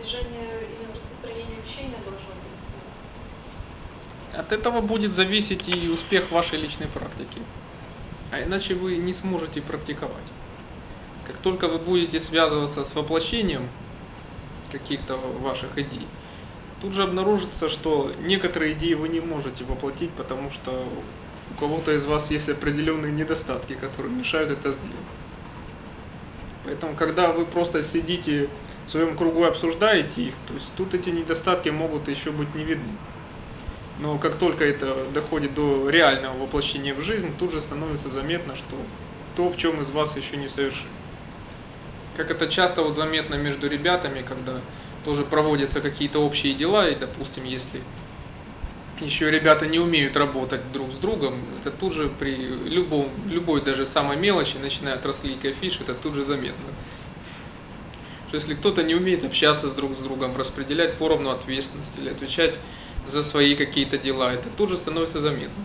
Избежание именно распространения общения должно быть. От этого будет зависеть и успех вашей личной практики. А иначе вы не сможете практиковать. Как только вы будете связываться с воплощением каких-то ваших идей, тут же обнаружится, что некоторые идеи вы не можете воплотить, потому что у кого-то из вас есть определенные недостатки, которые мешают это сделать. Поэтому, когда вы просто сидите в своем кругу обсуждаете их, то есть тут эти недостатки могут еще быть не видны. Но как только это доходит до реального воплощения в жизнь, тут же становится заметно, что то, в чем из вас еще не совершен. Как это часто вот заметно между ребятами, когда тоже проводятся какие-то общие дела, и, допустим, если еще ребята не умеют работать друг с другом, это тут же при любом, любой даже самой мелочи, начиная от расклейки афиш, это тут же заметно. Что если кто-то не умеет общаться с друг с другом, распределять поровну ответственность или отвечать за свои какие-то дела, это тут же становится заметно.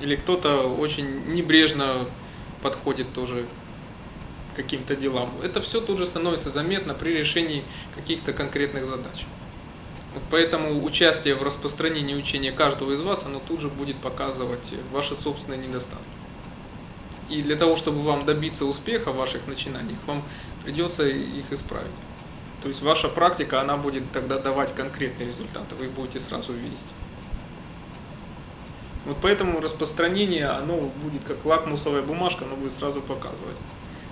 Или кто-то очень небрежно подходит тоже к каким-то делам. Это все тут же становится заметно при решении каких-то конкретных задач. Вот поэтому участие в распространении учения каждого из вас, оно тут же будет показывать ваши собственные недостатки. И для того, чтобы вам добиться успеха в ваших начинаниях, вам придется их исправить. То есть ваша практика, она будет тогда давать конкретные результаты, вы будете сразу видеть. Вот поэтому распространение, оно будет как лакмусовая бумажка, оно будет сразу показывать,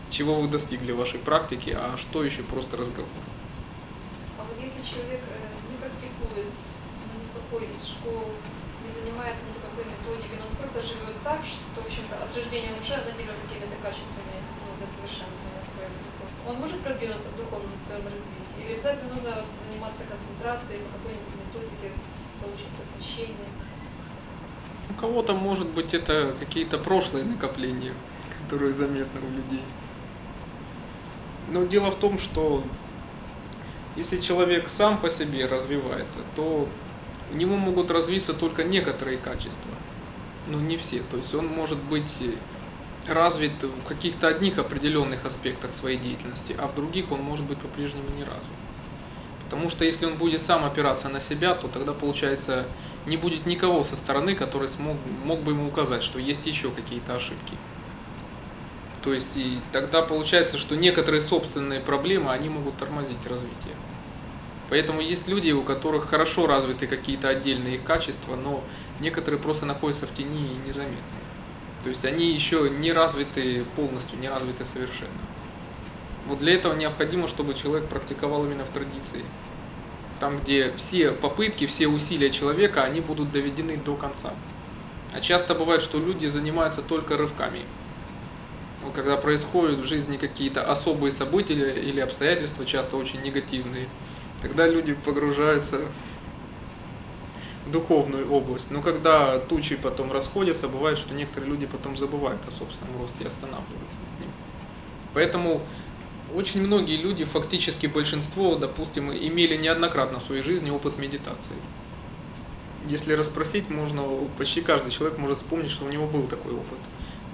чего вы достигли в вашей практике, а что еще просто разговор. А вот если человек э, не практикует ни никакой из школ, занимается никакой методикой, но он просто живет так, что, в общем-то, от рождения он уже наделен какими-то качествами ну, для совершенствования своего духовного. Он может продвинуться в духовном своем развитии? Или обязательно нужно заниматься концентрацией по какой-нибудь методике, получить посвящение? У кого-то, может быть, это какие-то прошлые накопления, которые заметны у людей. Но дело в том, что если человек сам по себе развивается, то у него могут развиться только некоторые качества, но не все. То есть он может быть развит в каких-то одних определенных аспектах своей деятельности, а в других он может быть по-прежнему не развит. Потому что если он будет сам опираться на себя, то тогда получается не будет никого со стороны, который смог, мог бы ему указать, что есть еще какие-то ошибки. То есть и тогда получается, что некоторые собственные проблемы, они могут тормозить развитие. Поэтому есть люди, у которых хорошо развиты какие-то отдельные качества, но некоторые просто находятся в тени и незаметны. То есть они еще не развиты полностью, не развиты совершенно. Вот для этого необходимо, чтобы человек практиковал именно в традиции. Там, где все попытки, все усилия человека, они будут доведены до конца. А часто бывает, что люди занимаются только рывками. Вот когда происходят в жизни какие-то особые события или обстоятельства, часто очень негативные, тогда люди погружаются в духовную область. Но когда тучи потом расходятся, бывает, что некоторые люди потом забывают о собственном росте и останавливаются над ним. Поэтому очень многие люди, фактически большинство, допустим, имели неоднократно в своей жизни опыт медитации. Если расспросить, можно, почти каждый человек может вспомнить, что у него был такой опыт.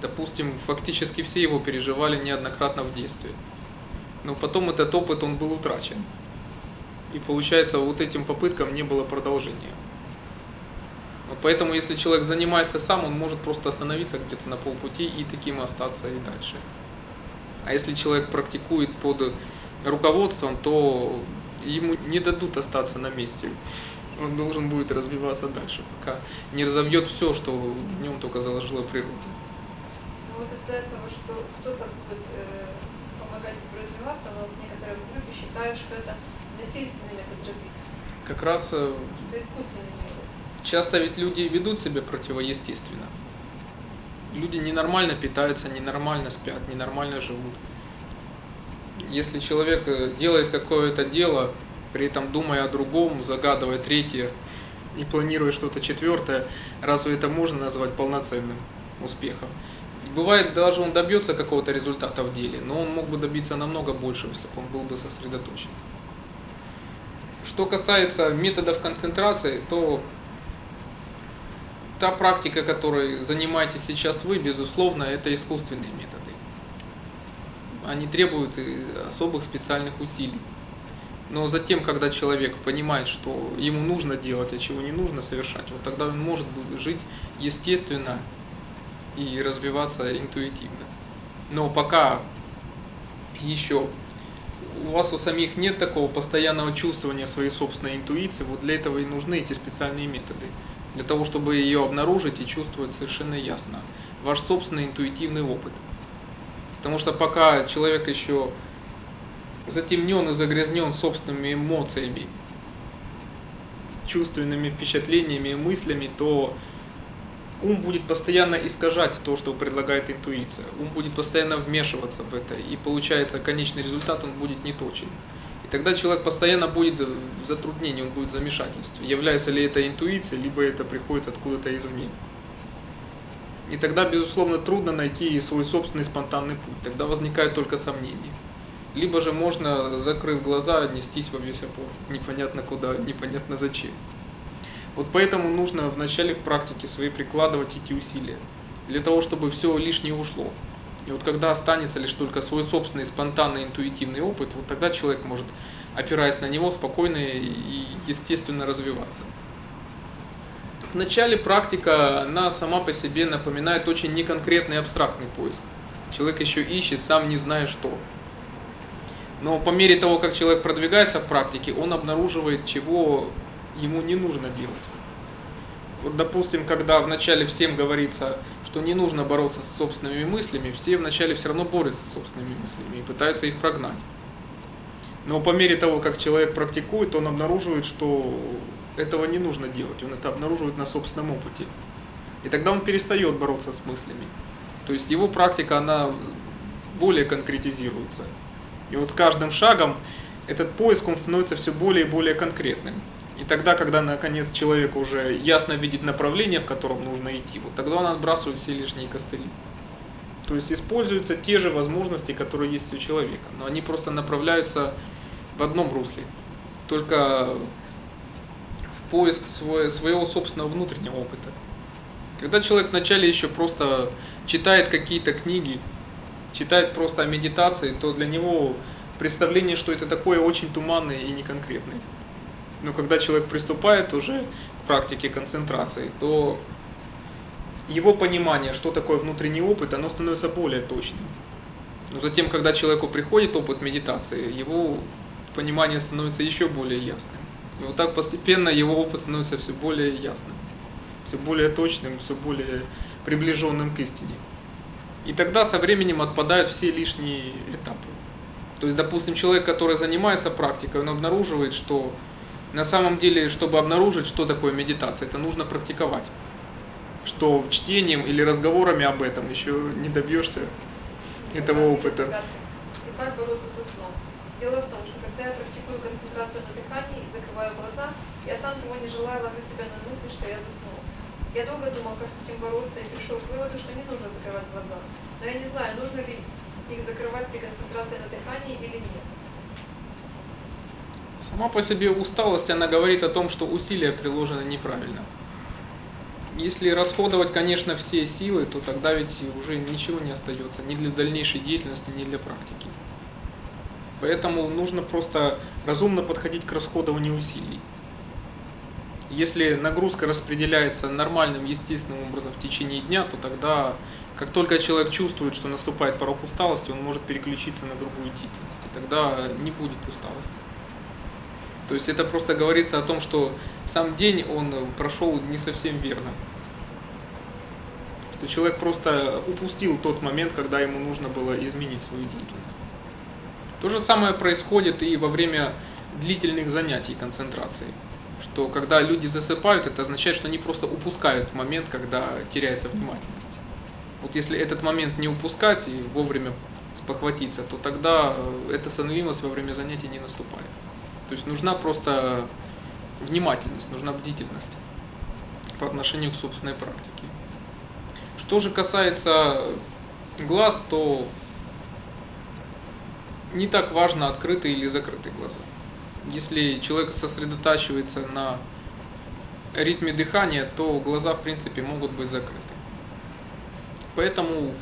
Допустим, фактически все его переживали неоднократно в детстве. Но потом этот опыт, он был утрачен. И получается, вот этим попыткам не было продолжения. Вот поэтому, если человек занимается сам, он может просто остановиться где-то на полпути и таким остаться и дальше. А если человек практикует под руководством, то ему не дадут остаться на месте. Он должен будет развиваться дальше, пока не разовьет все, что в нем только заложила природа. Ну вот из-за этого, что кто-то будет э, помогать развиваться, но некоторые люди считают, что это развития. Как раз э, Это часто ведь люди ведут себя противоестественно. Люди ненормально питаются, ненормально спят, ненормально живут. Если человек э, делает какое-то дело, при этом думая о другом, загадывая третье и планируя что-то четвертое, разве это можно назвать полноценным успехом? И бывает, даже он добьется какого-то результата в деле, но он мог бы добиться намного большего, если бы он был бы сосредоточен. Что касается методов концентрации, то та практика, которой занимаетесь сейчас вы, безусловно, это искусственные методы. Они требуют особых специальных усилий. Но затем, когда человек понимает, что ему нужно делать, а чего не нужно совершать, вот тогда он может жить естественно и развиваться интуитивно. Но пока еще у вас у самих нет такого постоянного чувствования своей собственной интуиции, вот для этого и нужны эти специальные методы. Для того, чтобы ее обнаружить и чувствовать совершенно ясно. Ваш собственный интуитивный опыт. Потому что пока человек еще затемнен и загрязнен собственными эмоциями, чувственными впечатлениями и мыслями, то ум будет постоянно искажать то, что предлагает интуиция. Ум будет постоянно вмешиваться в это, и получается конечный результат, он будет неточен. И тогда человек постоянно будет в затруднении, он будет в замешательстве. Является ли это интуиция, либо это приходит откуда-то извне. И тогда, безусловно, трудно найти свой собственный спонтанный путь. Тогда возникает только сомнение. Либо же можно, закрыв глаза, нестись во весь опор. Непонятно куда, непонятно зачем. Вот поэтому нужно в начале практики своей прикладывать эти усилия. Для того, чтобы все лишнее ушло. И вот когда останется лишь только свой собственный спонтанный интуитивный опыт, вот тогда человек может, опираясь на него, спокойно и естественно развиваться. В начале практика, она сама по себе напоминает очень неконкретный абстрактный поиск. Человек еще ищет, сам не зная что. Но по мере того, как человек продвигается в практике, он обнаруживает, чего ему не нужно делать. Вот, допустим, когда вначале всем говорится, что не нужно бороться с собственными мыслями, все вначале все равно борются с собственными мыслями и пытаются их прогнать. Но по мере того, как человек практикует, он обнаруживает, что этого не нужно делать, он это обнаруживает на собственном опыте. И тогда он перестает бороться с мыслями. То есть его практика, она более конкретизируется. И вот с каждым шагом этот поиск, он становится все более и более конкретным. И тогда, когда наконец человек уже ясно видит направление, в котором нужно идти, вот тогда он отбрасывает все лишние костыли. То есть используются те же возможности, которые есть у человека, но они просто направляются в одном русле. Только в поиск своего собственного внутреннего опыта. Когда человек вначале еще просто читает какие-то книги, читает просто о медитации, то для него представление, что это такое, очень туманное и неконкретное. Но когда человек приступает уже к практике концентрации, то его понимание, что такое внутренний опыт, оно становится более точным. Но затем, когда человеку приходит опыт медитации, его понимание становится еще более ясным. И вот так постепенно его опыт становится все более ясным, все более точным, все более приближенным к истине. И тогда со временем отпадают все лишние этапы. То есть, допустим, человек, который занимается практикой, он обнаруживает, что на самом деле, чтобы обнаружить, что такое медитация, это нужно практиковать. Что чтением или разговорами об этом еще не добьешься этого опыта. И как бороться со сном? Дело в том, что когда я практикую концентрацию на дыхании и закрываю глаза, я сам того не желаю ловлю себя на мысли, что я заснул. Я долго думал, как с этим бороться, и пришел к выводу, что не нужно закрывать глаза. Но я не знаю, нужно ли их закрывать при концентрации на дыхании или нет. Сама по себе усталость, она говорит о том, что усилия приложены неправильно. Если расходовать, конечно, все силы, то тогда ведь уже ничего не остается ни для дальнейшей деятельности, ни для практики. Поэтому нужно просто разумно подходить к расходованию усилий. Если нагрузка распределяется нормальным, естественным образом в течение дня, то тогда, как только человек чувствует, что наступает порог усталости, он может переключиться на другую деятельность, и тогда не будет усталости. То есть это просто говорится о том, что сам день он прошел не совсем верно. Что человек просто упустил тот момент, когда ему нужно было изменить свою деятельность. То же самое происходит и во время длительных занятий концентрации. Что когда люди засыпают, это означает, что они просто упускают момент, когда теряется внимательность. Вот если этот момент не упускать и вовремя спохватиться, то тогда э, эта сонливость во время занятий не наступает. То есть нужна просто внимательность, нужна бдительность по отношению к собственной практике. Что же касается глаз, то не так важно, открытые или закрытые глаза. Если человек сосредотачивается на ритме дыхания, то глаза, в принципе, могут быть закрыты. Поэтому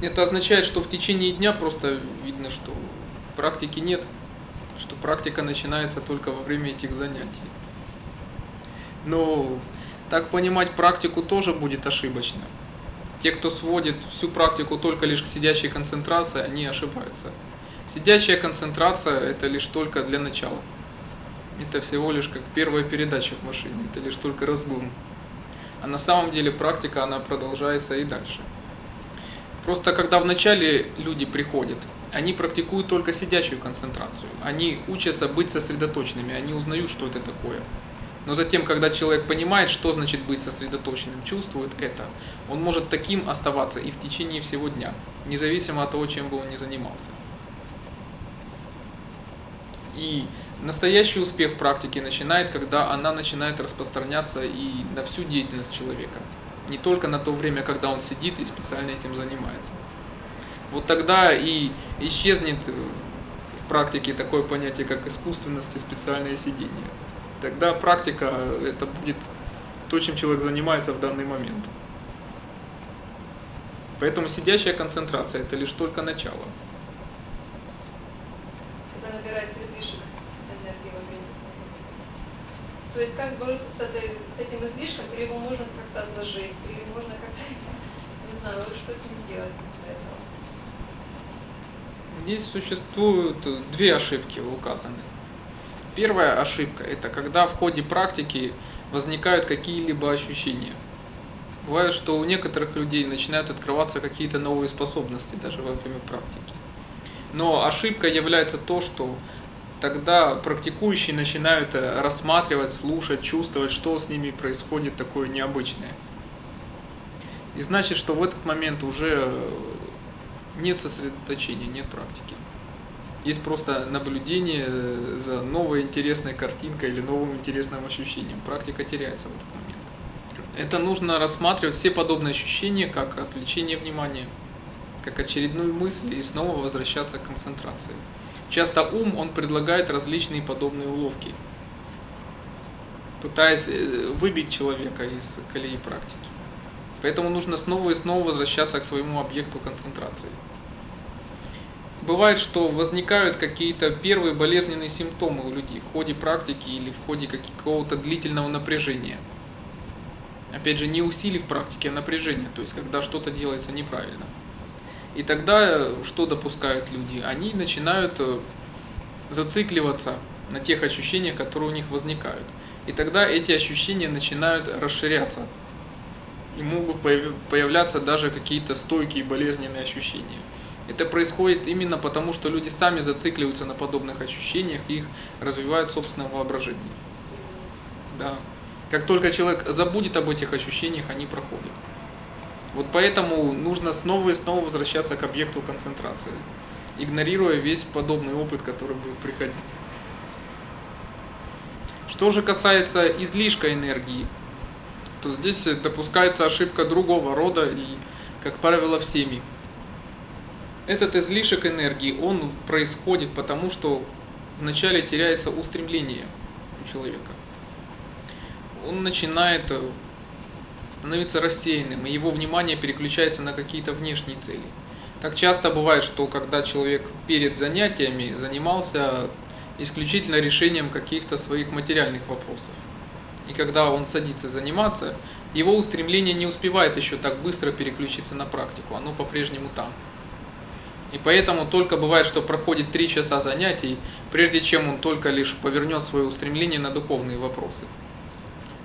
это означает, что в течение дня просто видно, что практики нет, что практика начинается только во время этих занятий. Но так понимать практику тоже будет ошибочно. Те, кто сводит всю практику только лишь к сидячей концентрации, они ошибаются. Сидячая концентрация – это лишь только для начала. Это всего лишь как первая передача в машине, это лишь только разгон. А на самом деле практика, она продолжается и дальше. Просто когда вначале люди приходят, они практикуют только сидячую концентрацию. Они учатся быть сосредоточенными, они узнают, что это такое. Но затем, когда человек понимает, что значит быть сосредоточенным, чувствует это, он может таким оставаться и в течение всего дня, независимо от того, чем бы он ни занимался. И настоящий успех практики начинает, когда она начинает распространяться и на всю деятельность человека. Не только на то время, когда он сидит и специально этим занимается. Вот тогда и исчезнет в практике такое понятие, как искусственность и специальное сидение. Тогда практика это будет то, чем человек занимается в данный момент. Поэтому сидящая концентрация это лишь только начало. Когда набирается излишек энергии в организме. То есть как бороться с, этой, с этим излишком, или его можно как-то отложить, или можно как-то, не знаю, что с ним делать после этого. Здесь существуют две ошибки указаны. Первая ошибка – это когда в ходе практики возникают какие-либо ощущения. Бывает, что у некоторых людей начинают открываться какие-то новые способности даже во время практики. Но ошибка является то, что тогда практикующие начинают рассматривать, слушать, чувствовать, что с ними происходит такое необычное. И значит, что в этот момент уже нет сосредоточения, нет практики. Есть просто наблюдение за новой интересной картинкой или новым интересным ощущением. Практика теряется в этот момент. Это нужно рассматривать все подобные ощущения как отвлечение внимания, как очередную мысль и снова возвращаться к концентрации. Часто ум, он предлагает различные подобные уловки, пытаясь выбить человека из колеи практики. Поэтому нужно снова и снова возвращаться к своему объекту концентрации. Бывает, что возникают какие-то первые болезненные симптомы у людей в ходе практики или в ходе какого-то длительного напряжения. Опять же, не усилив практики, а напряжение, то есть когда что-то делается неправильно. И тогда что допускают люди? Они начинают зацикливаться на тех ощущениях, которые у них возникают. И тогда эти ощущения начинают расширяться. И могут появляться даже какие-то стойкие болезненные ощущения. Это происходит именно потому, что люди сами зацикливаются на подобных ощущениях и их развивают собственное воображение. Да. Как только человек забудет об этих ощущениях, они проходят. Вот поэтому нужно снова и снова возвращаться к объекту концентрации, игнорируя весь подобный опыт, который будет приходить. Что же касается излишка энергии, то здесь допускается ошибка другого рода и, как правило, всеми. Этот излишек энергии, он происходит потому, что вначале теряется устремление у человека. Он начинает становиться рассеянным, и его внимание переключается на какие-то внешние цели. Так часто бывает, что когда человек перед занятиями занимался исключительно решением каких-то своих материальных вопросов. И когда он садится заниматься, его устремление не успевает еще так быстро переключиться на практику, оно по-прежнему там. И поэтому только бывает, что проходит три часа занятий, прежде чем он только лишь повернет свое устремление на духовные вопросы.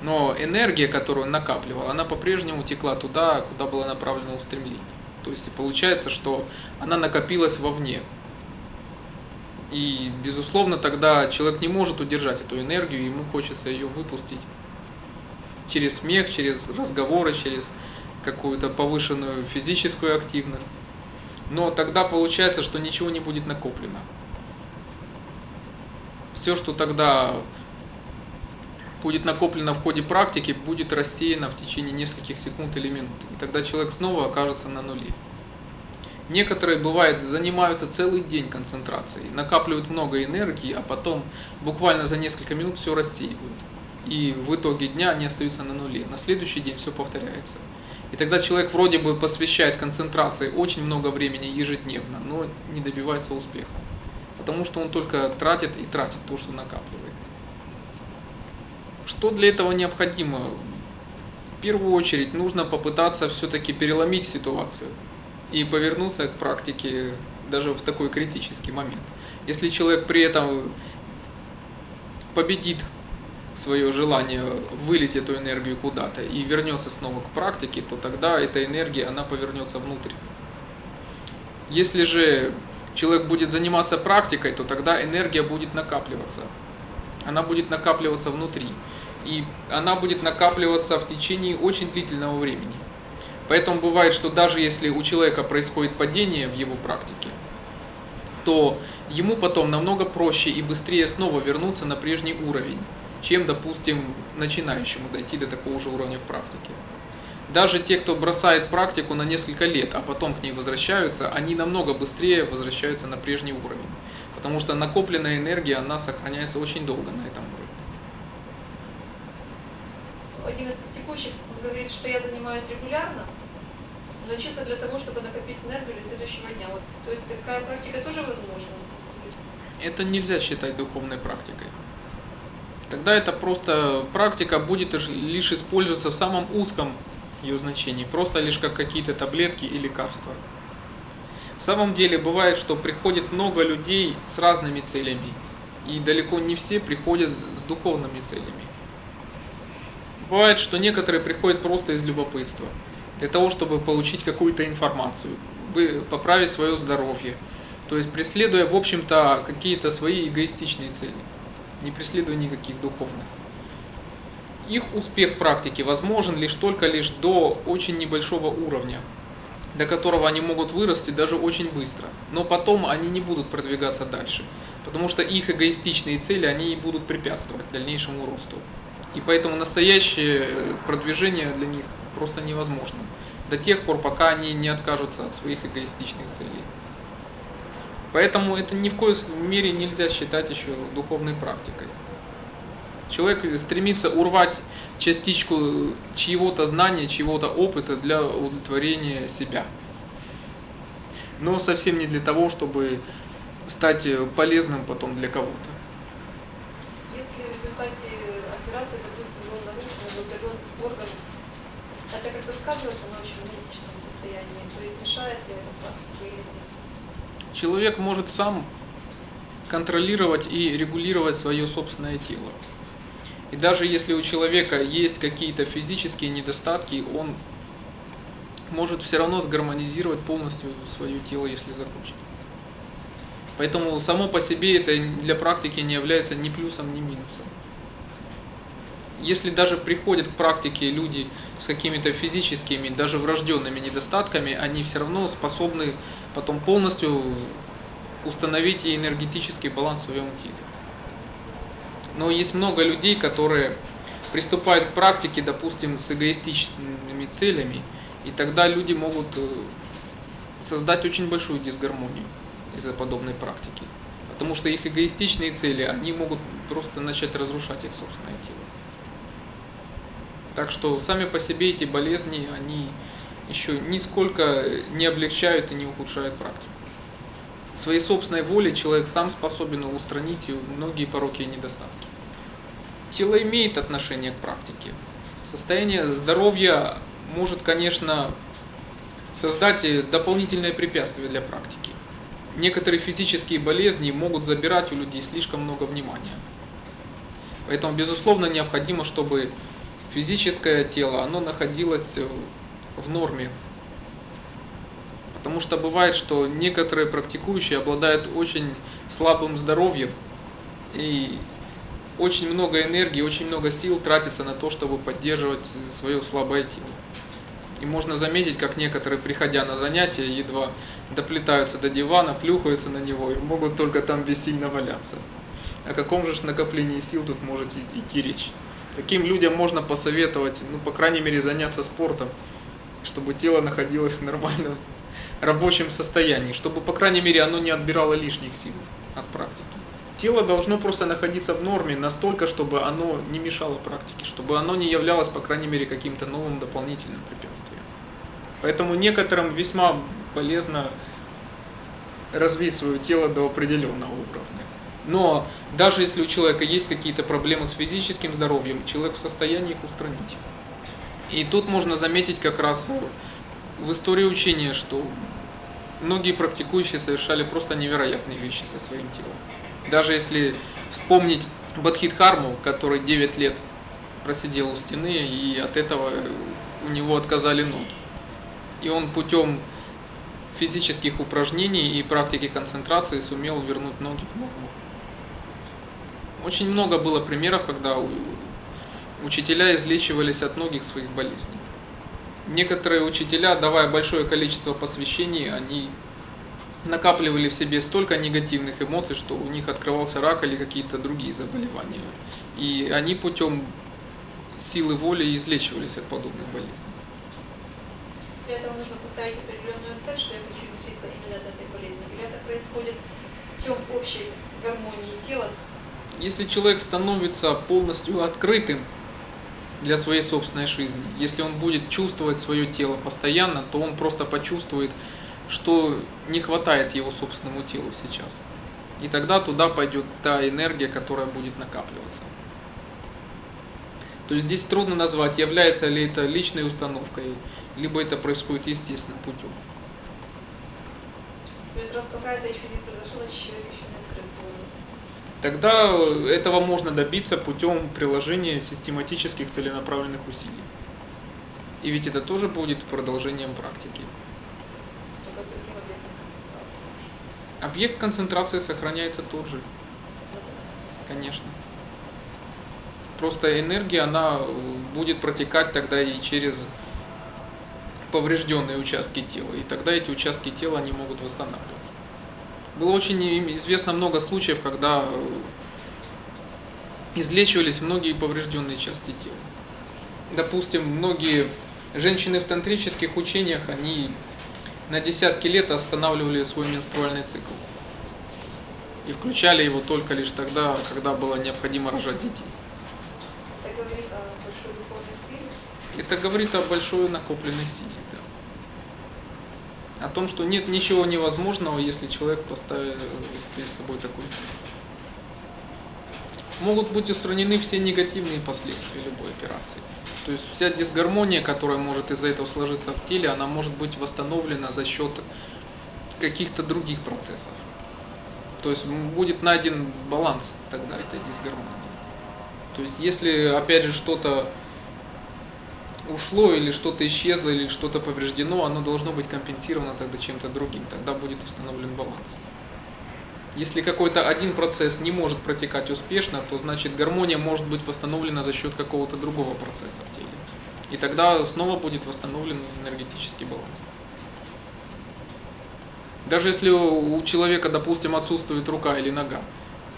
Но энергия, которую он накапливал, она по-прежнему текла туда, куда было направлено устремление. То есть получается, что она накопилась вовне. И, безусловно, тогда человек не может удержать эту энергию, ему хочется ее выпустить через смех, через разговоры, через какую-то повышенную физическую активность но тогда получается, что ничего не будет накоплено. Все, что тогда будет накоплено в ходе практики, будет рассеяно в течение нескольких секунд или минут. И тогда человек снова окажется на нуле. Некоторые, бывает, занимаются целый день концентрацией, накапливают много энергии, а потом буквально за несколько минут все рассеивают. И в итоге дня они остаются на нуле. На следующий день все повторяется. И тогда человек вроде бы посвящает концентрации очень много времени ежедневно, но не добивается успеха. потому что он только тратит и тратит то, что накапливает. Что для этого необходимо? В первую очередь нужно попытаться все-таки переломить ситуацию и повернуться к практике даже в такой критический момент. Если человек при этом победит свое желание вылить эту энергию куда-то и вернется снова к практике, то тогда эта энергия, она повернется внутрь. Если же человек будет заниматься практикой, то тогда энергия будет накапливаться. Она будет накапливаться внутри. И она будет накапливаться в течение очень длительного времени. Поэтому бывает, что даже если у человека происходит падение в его практике, то ему потом намного проще и быстрее снова вернуться на прежний уровень, чем, допустим, начинающему дойти до такого же уровня в практике. Даже те, кто бросает практику на несколько лет, а потом к ней возвращаются, они намного быстрее возвращаются на прежний уровень. Потому что накопленная энергия, она сохраняется очень долго на этом уровне. Один из практикующих говорит, что я занимаюсь регулярно, но чисто для того, чтобы накопить энергию для следующего дня. Вот, то есть такая практика тоже возможна. Это нельзя считать духовной практикой. Тогда это просто практика будет лишь использоваться в самом узком ее значении, просто лишь как какие-то таблетки и лекарства. В самом деле бывает, что приходит много людей с разными целями, и далеко не все приходят с духовными целями. Бывает, что некоторые приходят просто из любопытства, для того, чтобы получить какую-то информацию, поправить свое здоровье, то есть преследуя, в общем-то, какие-то свои эгоистичные цели, не преследуя никаких духовных. Их успех в практике возможен лишь только лишь до очень небольшого уровня, до которого они могут вырасти даже очень быстро. Но потом они не будут продвигаться дальше, потому что их эгоистичные цели, они будут препятствовать дальнейшему росту. И поэтому настоящее продвижение для них просто невозможно. До тех пор, пока они не откажутся от своих эгоистичных целей. Поэтому это ни в коей мере нельзя считать еще духовной практикой. Человек стремится урвать частичку чьего-то знания, чьего-то опыта для удовлетворения себя. Но совсем не для того, чтобы стать полезным потом для кого-то. Если в результате операции, допустим, был нарушен или удален орган, это как-то сказывается на очень энергетическом состоянии, то есть мешает ли это практике или нет? Человек может сам контролировать и регулировать свое собственное тело. И даже если у человека есть какие-то физические недостатки, он может все равно сгармонизировать полностью свое тело, если захочет. Поэтому само по себе это для практики не является ни плюсом, ни минусом. Если даже приходят к практике люди с какими-то физическими, даже врожденными недостатками, они все равно способны потом полностью установить и энергетический баланс в своем теле. Но есть много людей, которые приступают к практике, допустим, с эгоистичными целями, и тогда люди могут создать очень большую дисгармонию из-за подобной практики. Потому что их эгоистичные цели, они могут просто начать разрушать их собственное тело. Так что сами по себе эти болезни, они еще нисколько не облегчают и не ухудшают практику. Своей собственной волей человек сам способен устранить многие пороки и недостатки. Тело имеет отношение к практике. Состояние здоровья может, конечно, создать дополнительные препятствия для практики. Некоторые физические болезни могут забирать у людей слишком много внимания. Поэтому, безусловно, необходимо, чтобы физическое тело, оно находилось в норме. Потому что бывает, что некоторые практикующие обладают очень слабым здоровьем и очень много энергии, очень много сил тратится на то, чтобы поддерживать свое слабое тело. И можно заметить, как некоторые, приходя на занятия, едва доплетаются до дивана, плюхаются на него и могут только там бессильно валяться. О каком же накоплении сил тут может идти речь? Таким людям можно посоветовать, ну, по крайней мере, заняться спортом, чтобы тело находилось в нормальном рабочем состоянии, чтобы, по крайней мере, оно не отбирало лишних сил от практики. Тело должно просто находиться в норме настолько, чтобы оно не мешало практике, чтобы оно не являлось, по крайней мере, каким-то новым дополнительным препятствием. Поэтому некоторым весьма полезно развить свое тело до определенного уровня. Но даже если у человека есть какие-то проблемы с физическим здоровьем, человек в состоянии их устранить. И тут можно заметить как раз в истории учения, что многие практикующие совершали просто невероятные вещи со своим телом. Даже если вспомнить Бадхидхарму, который 9 лет просидел у стены, и от этого у него отказали ноги. И он путем физических упражнений и практики концентрации сумел вернуть ноги к норму. Очень много было примеров, когда учителя излечивались от многих своих болезней. Некоторые учителя, давая большое количество посвящений, они накапливали в себе столько негативных эмоций, что у них открывался рак или какие-то другие заболевания. И они путем силы воли излечивались от подобных болезней. Для этого нужно поставить определенную цель, что я хочу лечиться именно от этой болезни. Или это происходит путем общей гармонии тела, если человек становится полностью открытым для своей собственной жизни, если он будет чувствовать свое тело постоянно, то он просто почувствует, что не хватает его собственному телу сейчас. И тогда туда пойдет та энергия, которая будет накапливаться. То есть здесь трудно назвать, является ли это личной установкой, либо это происходит естественным путем. То есть раз какая-то еще не произошла, человек тогда этого можно добиться путем приложения систематических целенаправленных усилий. И ведь это тоже будет продолжением практики. Объект концентрации сохраняется тот же. Конечно. Просто энергия, она будет протекать тогда и через поврежденные участки тела. И тогда эти участки тела, они могут восстанавливаться. Было очень известно много случаев, когда э, излечивались многие поврежденные части тела. Допустим, многие женщины в тантрических учениях, они на десятки лет останавливали свой менструальный цикл. И включали его только лишь тогда, когда было необходимо рожать детей. Это говорит о большой духовной силе? Это говорит о большой накопленной силе о том, что нет ничего невозможного, если человек поставит перед собой такую цель. Могут быть устранены все негативные последствия любой операции. То есть вся дисгармония, которая может из-за этого сложиться в теле, она может быть восстановлена за счет каких-то других процессов. То есть будет найден баланс тогда этой дисгармонии. То есть если опять же что-то ушло или что-то исчезло или что-то повреждено, оно должно быть компенсировано тогда чем-то другим, тогда будет установлен баланс. Если какой-то один процесс не может протекать успешно, то значит гармония может быть восстановлена за счет какого-то другого процесса в теле. И тогда снова будет восстановлен энергетический баланс. Даже если у человека, допустим, отсутствует рука или нога,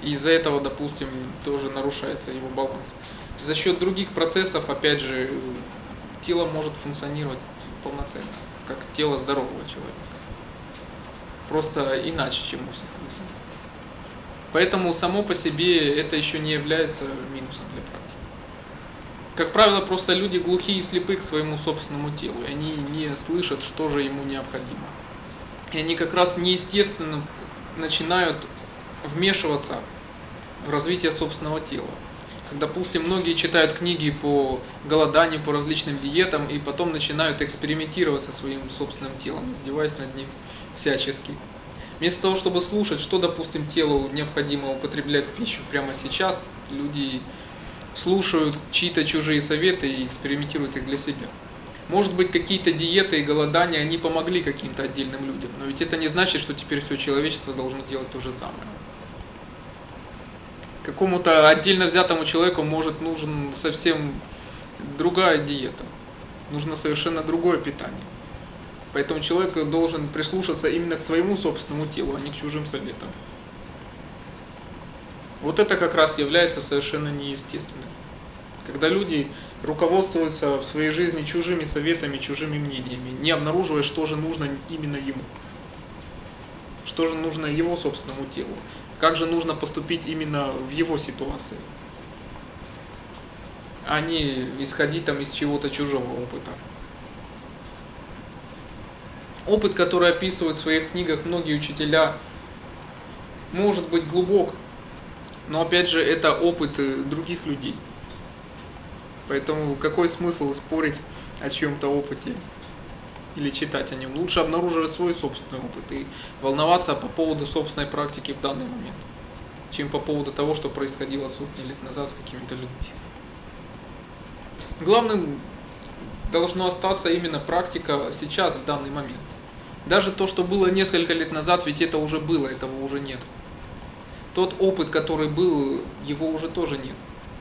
и из-за этого, допустим, тоже нарушается его баланс. За счет других процессов, опять же, тело может функционировать полноценно, как тело здорового человека. Просто иначе, чем у всех людей. Поэтому само по себе это еще не является минусом для практики. Как правило, просто люди глухие и слепы к своему собственному телу, и они не слышат, что же ему необходимо. И они как раз неестественно начинают вмешиваться в развитие собственного тела. Допустим, многие читают книги по голоданию, по различным диетам, и потом начинают экспериментировать со своим собственным телом, издеваясь над ним всячески. Вместо того, чтобы слушать, что, допустим, телу необходимо употреблять пищу прямо сейчас, люди слушают чьи-то чужие советы и экспериментируют их для себя. Может быть, какие-то диеты и голодания, они помогли каким-то отдельным людям, но ведь это не значит, что теперь все человечество должно делать то же самое какому-то отдельно взятому человеку может нужен совсем другая диета. Нужно совершенно другое питание. Поэтому человек должен прислушаться именно к своему собственному телу, а не к чужим советам. Вот это как раз является совершенно неестественным. Когда люди руководствуются в своей жизни чужими советами, чужими мнениями, не обнаруживая, что же нужно именно ему. Что же нужно его собственному телу как же нужно поступить именно в его ситуации, а не исходить там из чего-то чужого опыта. Опыт, который описывают в своих книгах многие учителя, может быть глубок, но опять же это опыт э, других людей. Поэтому какой смысл спорить о чьем-то опыте или читать о нем? Лучше обнаруживать свой собственный опыт и волноваться по поводу собственной практики в данный момент, чем по поводу того, что происходило сотни лет назад с какими-то людьми. Главным должно остаться именно практика сейчас, в данный момент. Даже то, что было несколько лет назад, ведь это уже было, этого уже нет. Тот опыт, который был, его уже тоже нет.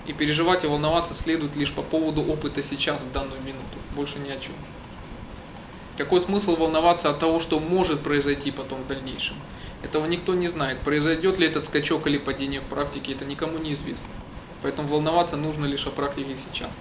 И переживать и волноваться следует лишь по поводу опыта сейчас, в данную минуту, больше ни о чем. Какой смысл волноваться от того, что может произойти потом в дальнейшем? Этого никто не знает. Произойдет ли этот скачок или падение в практике, это никому не известно. Поэтому волноваться нужно лишь о практике сейчас.